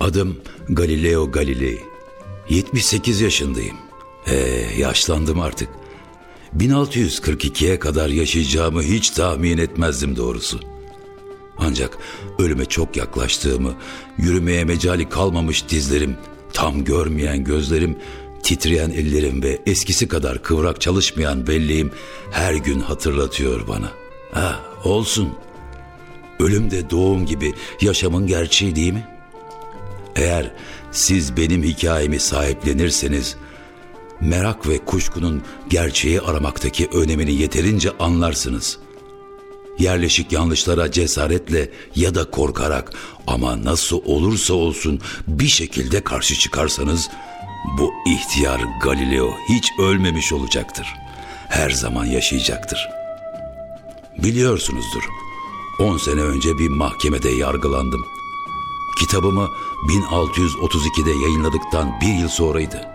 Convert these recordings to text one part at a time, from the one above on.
Adım Galileo Galilei. 78 yaşındayım. Ee, yaşlandım artık. 1642'ye kadar yaşayacağımı hiç tahmin etmezdim doğrusu. Ancak ölüme çok yaklaştığımı, yürümeye mecali kalmamış dizlerim, tam görmeyen gözlerim, titreyen ellerim ve eskisi kadar kıvrak çalışmayan belleğim her gün hatırlatıyor bana. Ha, olsun. Ölüm de doğum gibi yaşamın gerçeği değil mi? Eğer siz benim hikayemi sahiplenirseniz merak ve kuşkunun gerçeği aramaktaki önemini yeterince anlarsınız. Yerleşik yanlışlara cesaretle ya da korkarak ama nasıl olursa olsun bir şekilde karşı çıkarsanız bu ihtiyar Galileo hiç ölmemiş olacaktır. Her zaman yaşayacaktır. Biliyorsunuzdur. 10 sene önce bir mahkemede yargılandım. Kitabımı 1632'de yayınladıktan bir yıl sonraydı.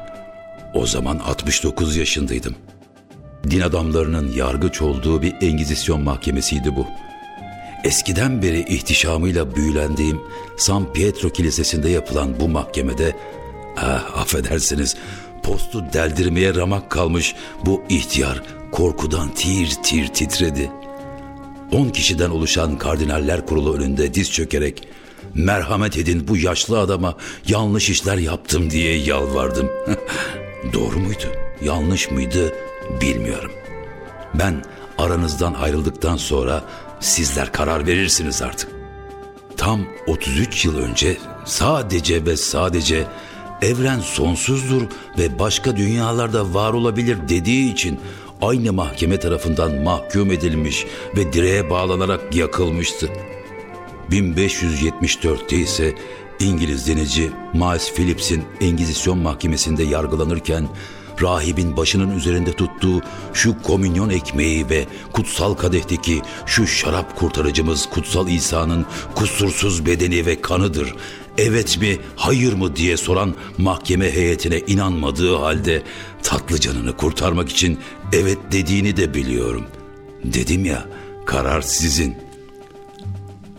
O zaman 69 yaşındaydım. Din adamlarının yargıç olduğu bir Engizisyon mahkemesiydi bu. Eskiden beri ihtişamıyla büyülendiğim San Pietro Kilisesi'nde yapılan bu mahkemede, ah affedersiniz, postu deldirmeye ramak kalmış bu ihtiyar korkudan tir tir titredi. On kişiden oluşan kardinaller kurulu önünde diz çökerek merhamet edin bu yaşlı adama yanlış işler yaptım diye yalvardım. Doğru muydu, yanlış mıydı bilmiyorum. Ben aranızdan ayrıldıktan sonra sizler karar verirsiniz artık. Tam 33 yıl önce sadece ve sadece evren sonsuzdur ve başka dünyalarda var olabilir dediği için aynı mahkeme tarafından mahkum edilmiş ve direğe bağlanarak yakılmıştı. 1574'te ise İngiliz denici Miles Phillips'in Engizisyon mahkemesinde yargılanırken rahibin başının üzerinde tuttuğu şu komünyon ekmeği ve kutsal kadehteki şu şarap kurtarıcımız kutsal İsa'nın kusursuz bedeni ve kanıdır. Evet mi, hayır mı diye soran mahkeme heyetine inanmadığı halde tatlı canını kurtarmak için evet dediğini de biliyorum. Dedim ya, karar sizin.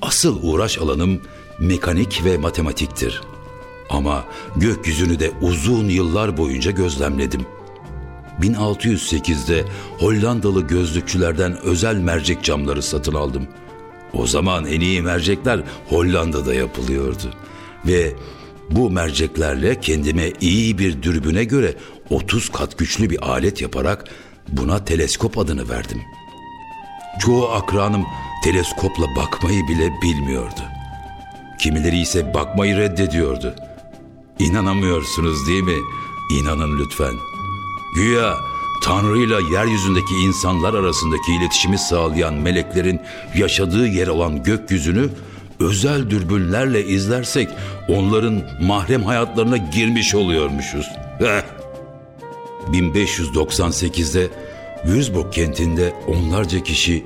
Asıl uğraş alanım mekanik ve matematiktir. Ama gökyüzünü de uzun yıllar boyunca gözlemledim. 1608'de Hollandalı gözlükçülerden özel mercek camları satın aldım. O zaman en iyi mercekler Hollanda'da yapılıyordu. Ve bu merceklerle kendime iyi bir dürbüne göre 30 kat güçlü bir alet yaparak buna teleskop adını verdim. Çoğu akranım teleskopla bakmayı bile bilmiyordu. Kimileri ise bakmayı reddediyordu. İnanamıyorsunuz değil mi? İnanın lütfen. Güya Tanrı ile yeryüzündeki insanlar arasındaki iletişimi sağlayan meleklerin yaşadığı yer olan gökyüzünü özel dürbünlerle izlersek onların mahrem hayatlarına girmiş oluyormuşuz. 1598'de Würzburg kentinde onlarca kişi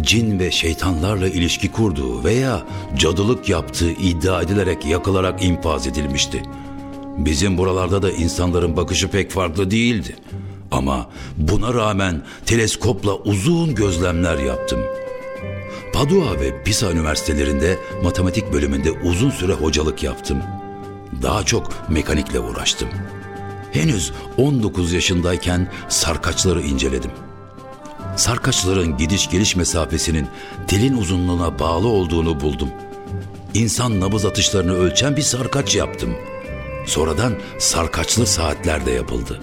cin ve şeytanlarla ilişki kurduğu veya cadılık yaptığı iddia edilerek yakılarak infaz edilmişti. Bizim buralarda da insanların bakışı pek farklı değildi. Ama buna rağmen teleskopla uzun gözlemler yaptım. Padua ve Pisa üniversitelerinde matematik bölümünde uzun süre hocalık yaptım. Daha çok mekanikle uğraştım. Henüz 19 yaşındayken sarkaçları inceledim.'' Sarkaçların gidiş geliş mesafesinin telin uzunluğuna bağlı olduğunu buldum. İnsan nabız atışlarını ölçen bir sarkaç yaptım. Sonradan sarkaçlı saatler de yapıldı.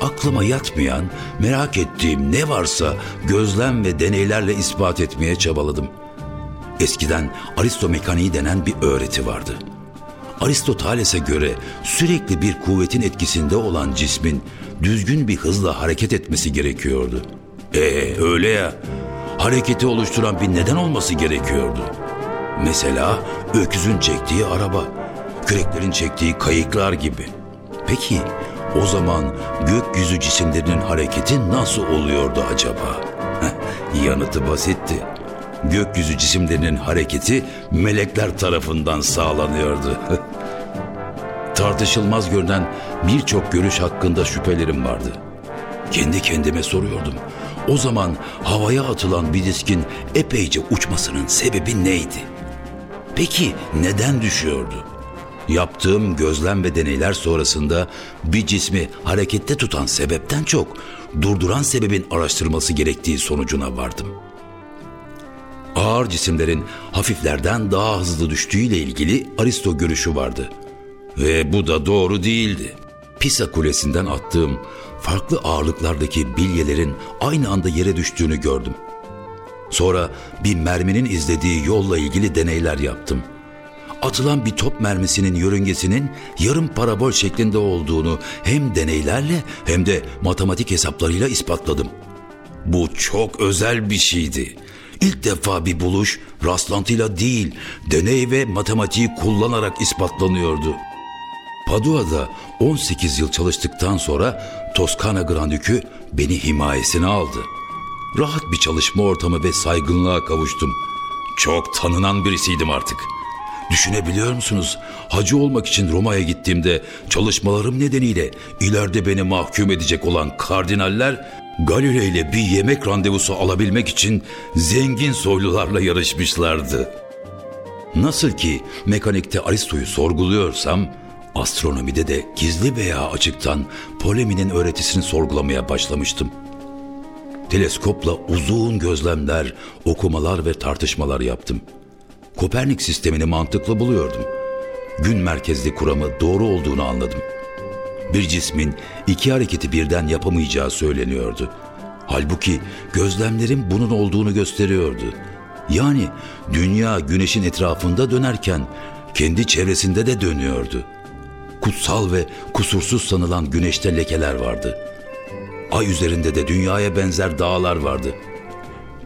Aklıma yatmayan, merak ettiğim ne varsa gözlem ve deneylerle ispat etmeye çabaladım. Eskiden aristomekaniği denen bir öğreti vardı. Aristoteles'e göre sürekli bir kuvvetin etkisinde olan cismin düzgün bir hızla hareket etmesi gerekiyordu.'' Ee öyle ya. Hareketi oluşturan bir neden olması gerekiyordu. Mesela öküzün çektiği araba, küreklerin çektiği kayıklar gibi. Peki o zaman gökyüzü cisimlerinin hareketi nasıl oluyordu acaba? Yanıtı basitti. Gökyüzü cisimlerinin hareketi melekler tarafından sağlanıyordu. Tartışılmaz görünen birçok görüş hakkında şüphelerim vardı. Kendi kendime soruyordum. O zaman havaya atılan bir diskin epeyce uçmasının sebebi neydi? Peki neden düşüyordu? Yaptığım gözlem ve deneyler sonrasında bir cismi harekette tutan sebepten çok durduran sebebin araştırılması gerektiği sonucuna vardım. Ağır cisimlerin hafiflerden daha hızlı düştüğüyle ilgili Aristo görüşü vardı. Ve bu da doğru değildi. Pisa Kulesi'nden attığım farklı ağırlıklardaki bilyelerin aynı anda yere düştüğünü gördüm. Sonra bir merminin izlediği yolla ilgili deneyler yaptım. Atılan bir top mermisinin yörüngesinin yarım parabol şeklinde olduğunu hem deneylerle hem de matematik hesaplarıyla ispatladım. Bu çok özel bir şeydi. İlk defa bir buluş rastlantıyla değil, deney ve matematiği kullanarak ispatlanıyordu. Padua'da 18 yıl çalıştıktan sonra Toskana Grandükü beni himayesine aldı. Rahat bir çalışma ortamı ve saygınlığa kavuştum. Çok tanınan birisiydim artık. Düşünebiliyor musunuz? Hacı olmak için Roma'ya gittiğimde çalışmalarım nedeniyle ileride beni mahkum edecek olan kardinaller Galilei ile bir yemek randevusu alabilmek için zengin soylularla yarışmışlardı. Nasıl ki mekanikte Aristo'yu sorguluyorsam, astronomide de gizli veya açıktan Polemi'nin öğretisini sorgulamaya başlamıştım. Teleskopla uzun gözlemler, okumalar ve tartışmalar yaptım. Kopernik sistemini mantıklı buluyordum. Gün merkezli kuramı doğru olduğunu anladım.'' bir cismin iki hareketi birden yapamayacağı söyleniyordu. Halbuki gözlemlerim bunun olduğunu gösteriyordu. Yani dünya güneşin etrafında dönerken kendi çevresinde de dönüyordu. Kutsal ve kusursuz sanılan güneşte lekeler vardı. Ay üzerinde de dünyaya benzer dağlar vardı.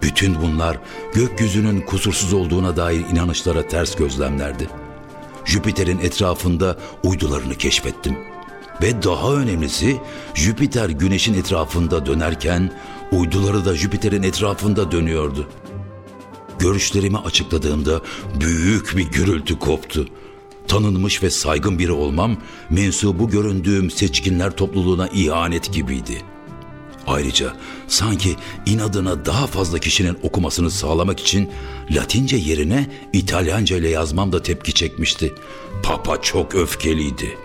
Bütün bunlar gökyüzünün kusursuz olduğuna dair inanışlara ters gözlemlerdi. Jüpiter'in etrafında uydularını keşfettim.'' Ve daha önemlisi Jüpiter güneşin etrafında dönerken uyduları da Jüpiter'in etrafında dönüyordu. Görüşlerimi açıkladığımda büyük bir gürültü koptu. Tanınmış ve saygın biri olmam mensubu göründüğüm seçkinler topluluğuna ihanet gibiydi. Ayrıca sanki inadına daha fazla kişinin okumasını sağlamak için Latince yerine İtalyanca ile yazmam da tepki çekmişti. Papa çok öfkeliydi.''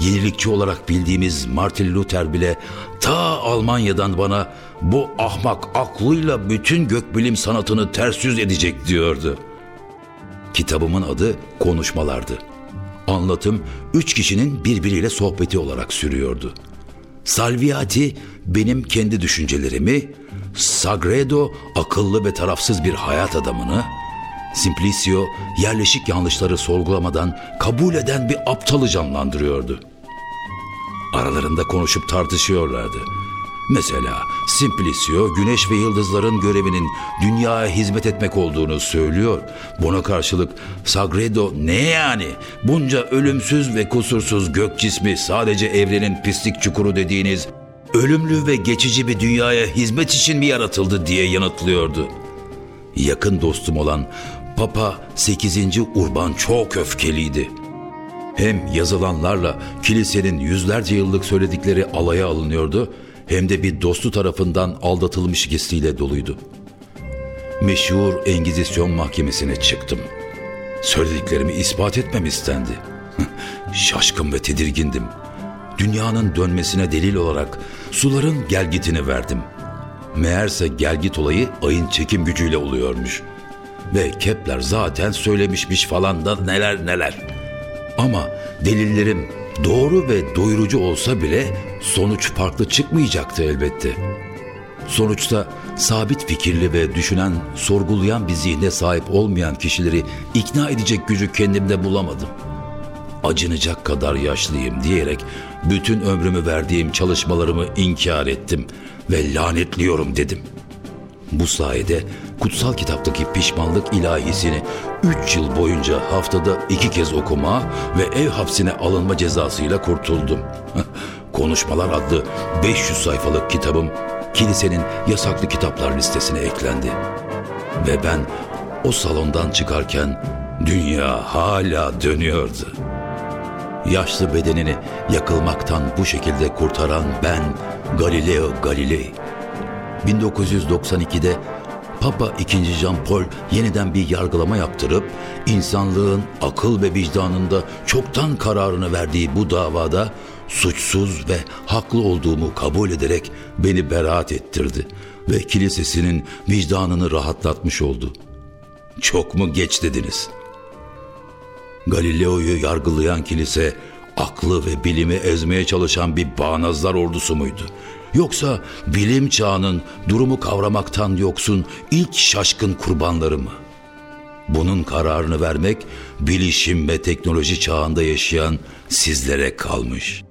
yenilikçi olarak bildiğimiz Martin Luther bile ta Almanya'dan bana bu ahmak aklıyla bütün gökbilim sanatını ters yüz edecek diyordu. Kitabımın adı Konuşmalardı. Anlatım üç kişinin birbiriyle sohbeti olarak sürüyordu. Salviati benim kendi düşüncelerimi, Sagredo akıllı ve tarafsız bir hayat adamını, Simplicio yerleşik yanlışları sorgulamadan kabul eden bir aptalı canlandırıyordu. Aralarında konuşup tartışıyorlardı. Mesela Simplicio güneş ve yıldızların görevinin dünyaya hizmet etmek olduğunu söylüyor. Buna karşılık Sagredo ne yani? Bunca ölümsüz ve kusursuz gök cismi sadece evrenin pislik çukuru dediğiniz ölümlü ve geçici bir dünyaya hizmet için mi yaratıldı diye yanıtlıyordu. Yakın dostum olan Papa 8. Urban çok öfkeliydi. Hem yazılanlarla kilisenin yüzlerce yıllık söyledikleri alaya alınıyordu hem de bir dostu tarafından aldatılmış hissiyle doluydu. Meşhur Engizisyon Mahkemesi'ne çıktım. Söylediklerimi ispat etmem istendi. Şaşkın ve tedirgindim. Dünyanın dönmesine delil olarak suların gelgitini verdim. Meğerse gelgit olayı ayın çekim gücüyle oluyormuş.'' Ve Kepler zaten söylemişmiş falan da neler neler. Ama delillerim doğru ve doyurucu olsa bile sonuç farklı çıkmayacaktı elbette. Sonuçta sabit fikirli ve düşünen, sorgulayan bir zihne sahip olmayan kişileri ikna edecek gücü kendimde bulamadım. Acınacak kadar yaşlıyım diyerek bütün ömrümü verdiğim çalışmalarımı inkar ettim ve lanetliyorum dedim. Bu sayede kutsal kitaptaki pişmanlık ilahisini üç yıl boyunca haftada iki kez okuma ve ev hapsine alınma cezasıyla kurtuldum. Konuşmalar adlı 500 sayfalık kitabım kilisenin yasaklı kitaplar listesine eklendi. Ve ben o salondan çıkarken dünya hala dönüyordu. Yaşlı bedenini yakılmaktan bu şekilde kurtaran ben Galileo Galilei. 1992'de Papa II. Jean Paul yeniden bir yargılama yaptırıp insanlığın akıl ve vicdanında çoktan kararını verdiği bu davada suçsuz ve haklı olduğumu kabul ederek beni beraat ettirdi ve kilisesinin vicdanını rahatlatmış oldu. Çok mu geç dediniz? Galileo'yu yargılayan kilise aklı ve bilimi ezmeye çalışan bir bağnazlar ordusu muydu? Yoksa bilim çağının durumu kavramaktan yoksun ilk şaşkın kurbanları mı? Bunun kararını vermek bilişim ve teknoloji çağında yaşayan sizlere kalmış.''